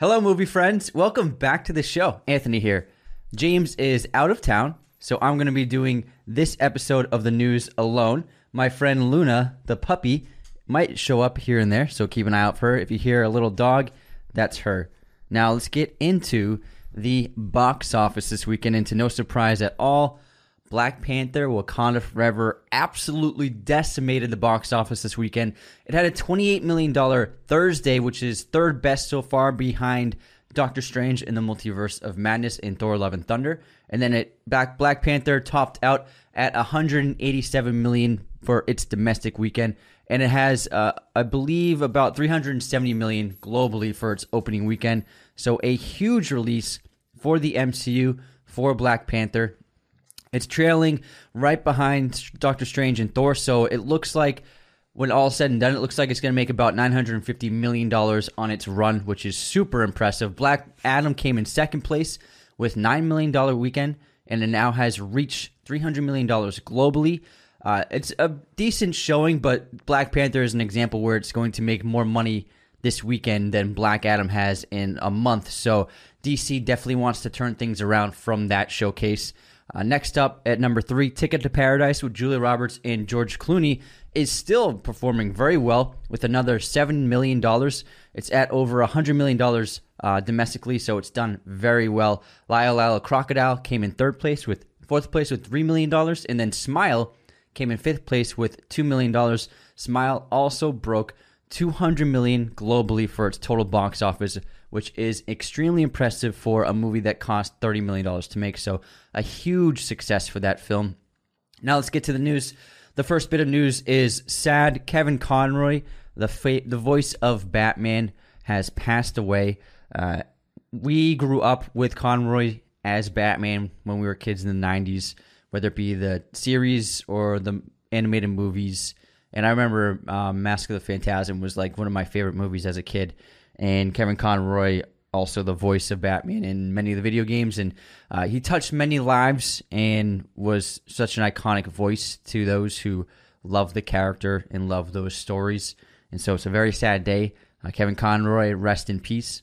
Hello, movie friends. Welcome back to the show. Anthony here. James is out of town, so I'm going to be doing this episode of the news alone. My friend Luna, the puppy, might show up here and there, so keep an eye out for her. If you hear a little dog, that's her. Now, let's get into the box office this weekend. And to no surprise at all, Black Panther Wakanda Forever absolutely decimated the box office this weekend. It had a $28 million Thursday, which is third best so far behind Doctor Strange in the Multiverse of Madness and Thor Love and Thunder. And then it back Black Panther topped out at 187 million for its domestic weekend. And it has, uh, I believe, about 370 million globally for its opening weekend. So a huge release for the MCU for Black Panther. It's trailing right behind Doctor Strange and Thor, so it looks like when all said and done, it looks like it's going to make about $950 million on its run, which is super impressive. Black Adam came in second place with $9 million weekend, and it now has reached $300 million globally. Uh, it's a decent showing, but Black Panther is an example where it's going to make more money this weekend than Black Adam has in a month. So DC definitely wants to turn things around from that showcase. Uh, next up at number three, Ticket to Paradise with Julia Roberts and George Clooney is still performing very well with another $7 million. It's at over $100 million uh, domestically, so it's done very well. Lyle Lyle Crocodile came in third place with fourth place with $3 million, and then Smile came in fifth place with $2 million. Smile also broke 200 million globally for its total box office, which is extremely impressive for a movie that cost 30 million dollars to make. So, a huge success for that film. Now, let's get to the news. The first bit of news is sad. Kevin Conroy, the fa- the voice of Batman, has passed away. Uh, we grew up with Conroy as Batman when we were kids in the 90s, whether it be the series or the animated movies. And I remember um, Mask of the Phantasm was like one of my favorite movies as a kid. And Kevin Conroy, also the voice of Batman in many of the video games, and uh, he touched many lives and was such an iconic voice to those who love the character and love those stories. And so it's a very sad day. Uh, Kevin Conroy, rest in peace.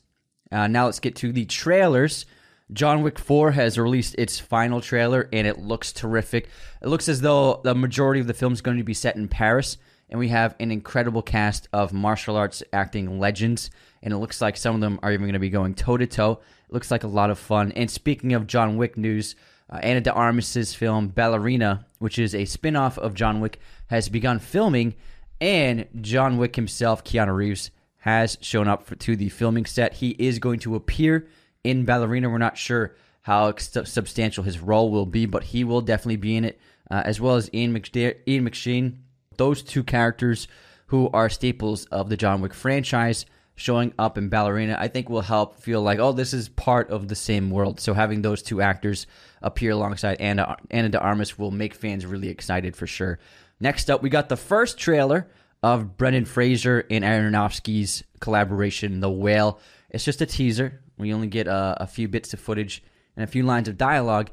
Uh, now let's get to the trailers. John Wick 4 has released its final trailer and it looks terrific. It looks as though the majority of the film is going to be set in Paris, and we have an incredible cast of martial arts acting legends. And it looks like some of them are even going to be going toe to toe. It looks like a lot of fun. And speaking of John Wick news, uh, Ana de Armas's film Ballerina, which is a spin off of John Wick, has begun filming, and John Wick himself, Keanu Reeves, has shown up for, to the filming set. He is going to appear in Ballerina. We're not sure how ex- substantial his role will be, but he will definitely be in it, uh, as well as Ian, McD- Ian McShane. Those two characters who are staples of the John Wick franchise showing up in Ballerina, I think will help feel like, oh, this is part of the same world. So having those two actors appear alongside Ana, Ana de Armas will make fans really excited for sure. Next up, we got the first trailer of Brendan Fraser and Aronofsky's collaboration, The Whale. It's just a teaser. We only get a, a few bits of footage and a few lines of dialogue,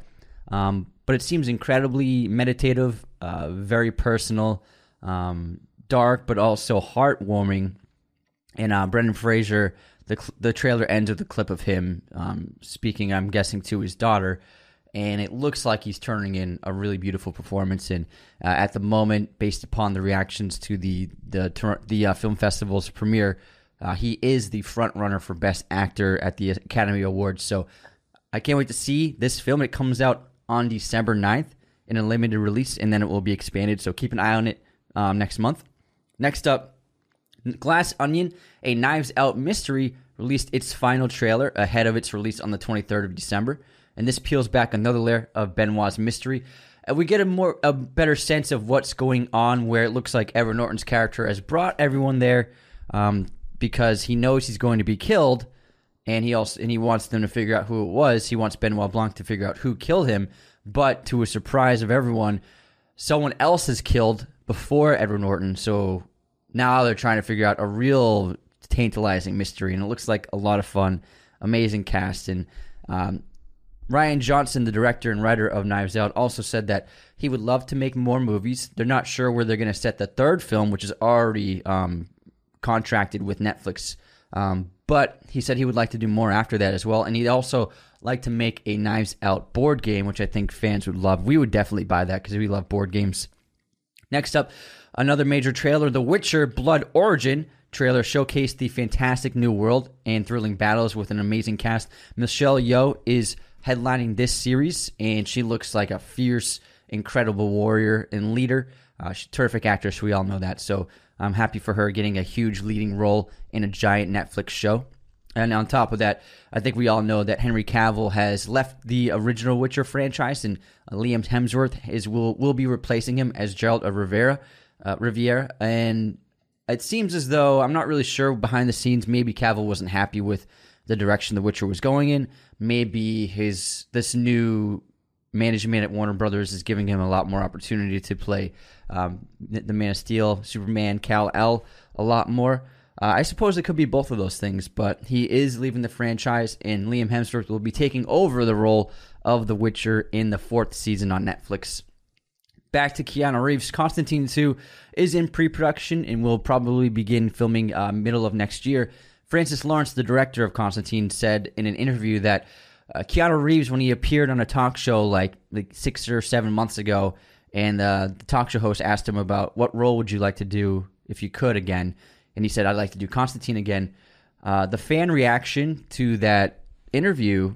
um, but it seems incredibly meditative, uh, very personal, um, dark, but also heartwarming. And uh, Brendan Fraser, the the trailer ends with a clip of him um, speaking. I'm guessing to his daughter, and it looks like he's turning in a really beautiful performance. And uh, at the moment, based upon the reactions to the the the uh, film festival's premiere, uh, he is the front runner for Best Actor at the Academy Awards. So I can't wait to see this film. It comes out on December 9th in a limited release, and then it will be expanded. So keep an eye on it um, next month. Next up, Glass Onion, a Knives Out mystery, released its final trailer ahead of its release on the 23rd of December, and this peels back another layer of Benoit's mystery. And we get a more a better sense of what's going on, where it looks like Edward Norton's character has brought everyone there um, because he knows he's going to be killed, and he also and he wants them to figure out who it was. He wants Benoit Blanc to figure out who killed him, but to a surprise of everyone, someone else is killed before Edward Norton. So now they're trying to figure out a real tantalizing mystery, and it looks like a lot of fun. Amazing cast, and um, Rian Johnson, the director and writer of Knives Out, also said that he would love to make more movies. They're not sure where they're going to set the third film, which is already um, contracted with Netflix. Um, but he said he would like to do more after that as well. And he'd also like to make a Knives Out board game, which I think fans would love. We would definitely buy that because we love board games. Next up, another major trailer The Witcher Blood Origin trailer showcased the fantastic new world and thrilling battles with an amazing cast. Michelle Yeoh is headlining this series, and she looks like a fierce, incredible warrior and leader. Uh, she's a terrific actress. We all know that. So I'm happy for her getting a huge leading role in a giant Netflix show. And on top of that, I think we all know that Henry Cavill has left the original Witcher franchise, and uh, Liam Hemsworth is will will be replacing him as Gerald of Rivera. Uh, Riviera, and it seems as though I'm not really sure behind the scenes. Maybe Cavill wasn't happy with the direction The Witcher was going in. Maybe his this new management at Warner Brothers is giving him a lot more opportunity to play um, the Man of Steel, Superman, Kal-El a lot more. Uh, I suppose it could be both of those things, but he is leaving the franchise, and Liam Hemsworth will be taking over the role of The Witcher in the fourth season on Netflix. Back to Keanu Reeves. Constantine 2 is in pre production and will probably begin filming uh, middle of next year. Francis Lawrence, the director of Constantine, said in an interview that uh, Keanu Reeves, when he appeared on a talk show like, like six or seven months ago, and uh, the talk show host asked him about what role would you like to do if you could again, and he said, I'd like to do Constantine again. Uh, the fan reaction to that interview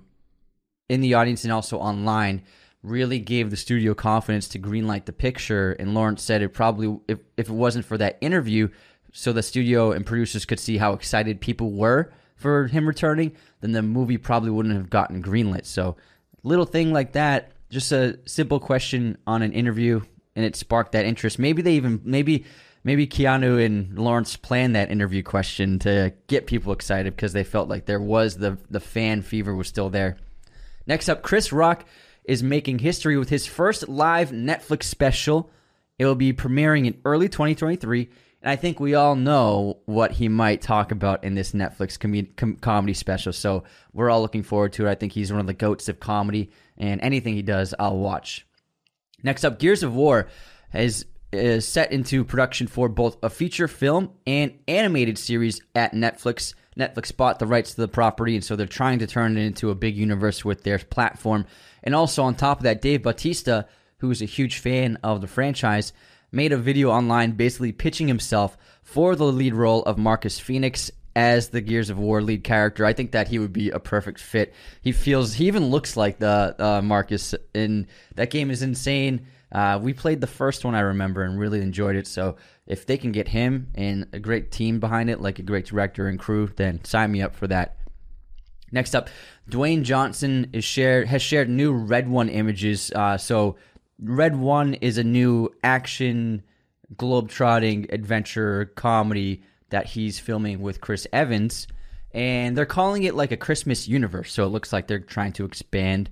in the audience and also online really gave the studio confidence to greenlight the picture. And Lawrence said it probably, if, if it wasn't for that interview, so the studio and producers could see how excited people were for him returning, then the movie probably wouldn't have gotten greenlit. So, little thing like that, just a simple question on an interview, and it sparked that interest. Maybe they even, maybe maybe Keanu and Lawrence planned that interview question to get people excited because they felt like there was the the fan fever was still there. Next up, Chris Rock is making history with his first live Netflix special. It will be premiering in early 2023, and I think we all know what he might talk about in this Netflix com- com- comedy special. So we're all looking forward to it. I think he's one of the goats of comedy, and anything he does, I'll watch. Next up, Gears of War has is set into production for both a feature film and animated series at Netflix. Netflix bought the rights to the property, and so they're trying to turn it into a big universe with their platform. And also, on top of that, Dave Bautista, who is a huge fan of the franchise, made a video online basically pitching himself for the lead role of Marcus Phoenix as the Gears of War lead character. I think that he would be a perfect fit. He feels, he even looks like the uh, Marcus, and that game is insane. Uh, we played the first one, I remember, and really enjoyed it. So if they can get him and a great team behind it, like a great director and crew, then sign me up for that. Next up, Dwayne Johnson is shared has shared new Red One images. Uh, so Red One is a new action globetrotting adventure comedy that he's filming with Chris Evans, and they're calling it like a Christmas universe. So it looks like they're trying to expand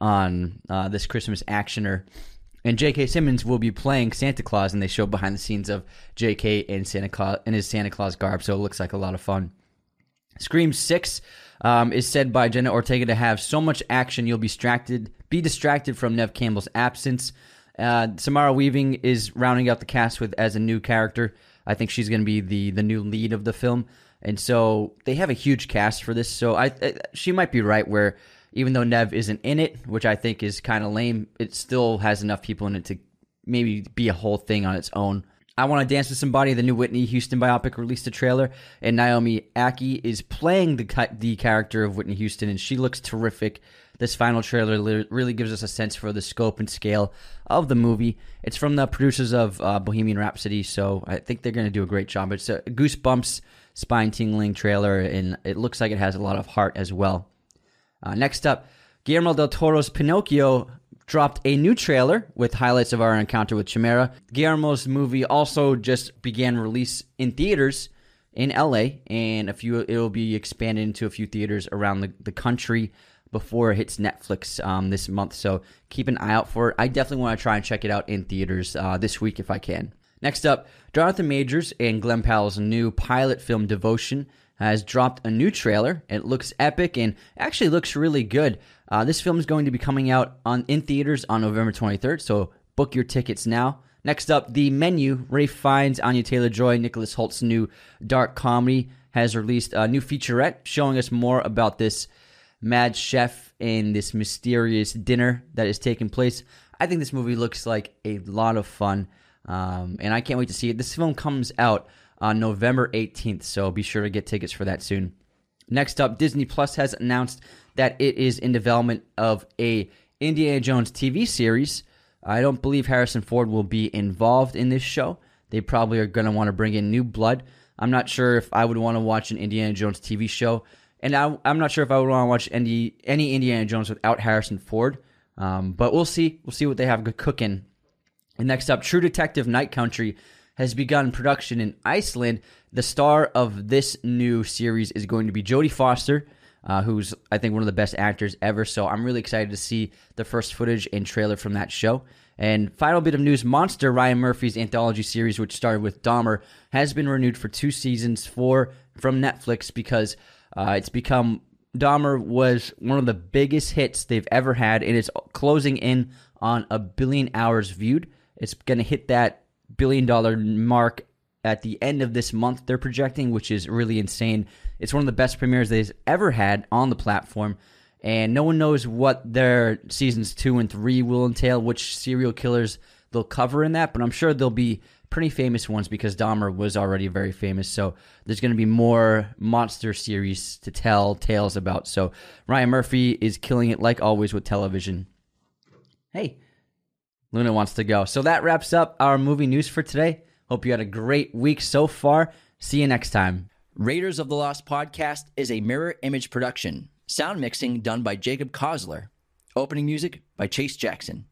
on uh, this Christmas actioner. And J.K. Simmons will be playing Santa Claus, and they show behind the scenes of J.K. in Santa Claus in his Santa Claus garb. So it looks like a lot of fun. Scream Six um, is said by Jenna Ortega to have so much action you'll be distracted, be distracted from Nev Campbell's absence. Uh, Samara Weaving is rounding out the cast with as a new character. I think she's going to be the the new lead of the film, and so they have a huge cast for this. So I, I she might be right where even though Nev isn't in it, which I think is kind of lame, it still has enough people in it to maybe be a whole thing on its own. I Want to Dance with Somebody, the new Whitney Houston biopic, released a trailer, and Naomi Ackie is playing the the character of Whitney Houston, and she looks terrific. This final trailer really gives us a sense for the scope and scale of the movie. It's from the producers of uh, Bohemian Rhapsody, so I think they're going to do a great job. It's a goosebumps, spine tingling trailer, and it looks like it has a lot of heart as well. Uh, next up, Guillermo del Toro's Pinocchio dropped a new trailer with highlights of our encounter with Chimera. Guillermo's movie also just began release in theaters in LA, and a few it'll be expanded into a few theaters around the, the country before it hits Netflix um, this month. So keep an eye out for it. I definitely want to try and check it out in theaters uh, this week if I can. Next up, Jonathan Majors and Glen Powell's new pilot film Devotion has dropped a new trailer. It looks epic and actually looks really good. Uh, this film is going to be coming out on in theaters on November 23rd, so book your tickets now. Next up, The Menu. Ralph Fiennes, Anya Taylor Joy, Nicholas Hoult's new dark comedy has released a new featurette showing us more about this mad chef and this mysterious dinner that is taking place. I think this movie looks like a lot of fun, um, and I can't wait to see it. This film comes out on November 18th, so be sure to get tickets for that soon. Next up, Disney Plus has announced that it is in development of a Indiana Jones TV series. I don't believe Harrison Ford will be involved in this show. They probably are going to want to bring in new blood. I'm not sure if I would want to watch an Indiana Jones TV show, and I, am not sure if I would want to watch any any Indiana Jones without Harrison Ford. Um, but we'll see. We'll see what they have cooking. And next up, True Detective Night Country has begun production in Iceland. The star of this new series is going to be Jodie Foster, uh, who's I think one of the best actors ever. So I'm really excited to see the first footage and trailer from that show. And final bit of news Monster, Ryan Murphy's anthology series, which started with Dahmer, has been renewed for two seasons from Netflix because uh, it's become Dahmer was one of the biggest hits they've ever had, and it's closing in on a billion hours viewed. It's going to hit that billion dollar mark at the end of this month, they're projecting, which is really insane. It's one of the best premieres they've ever had on the platform and no one knows what their seasons two and three will entail, which serial killers they'll cover in that, but I'm sure there'll be pretty famous ones because Dahmer was already very famous. So there's going to be more monster series to tell tales about. So Ryan Murphy is killing it like always with television. Hey, Luna wants to go. So that wraps up our movie news for today. Hope you had a great week so far. See you next time. Raiders of the Lost podcast is a mirror image production. Sound mixing done by Jacob Kosler. Opening music by Chase Jackson.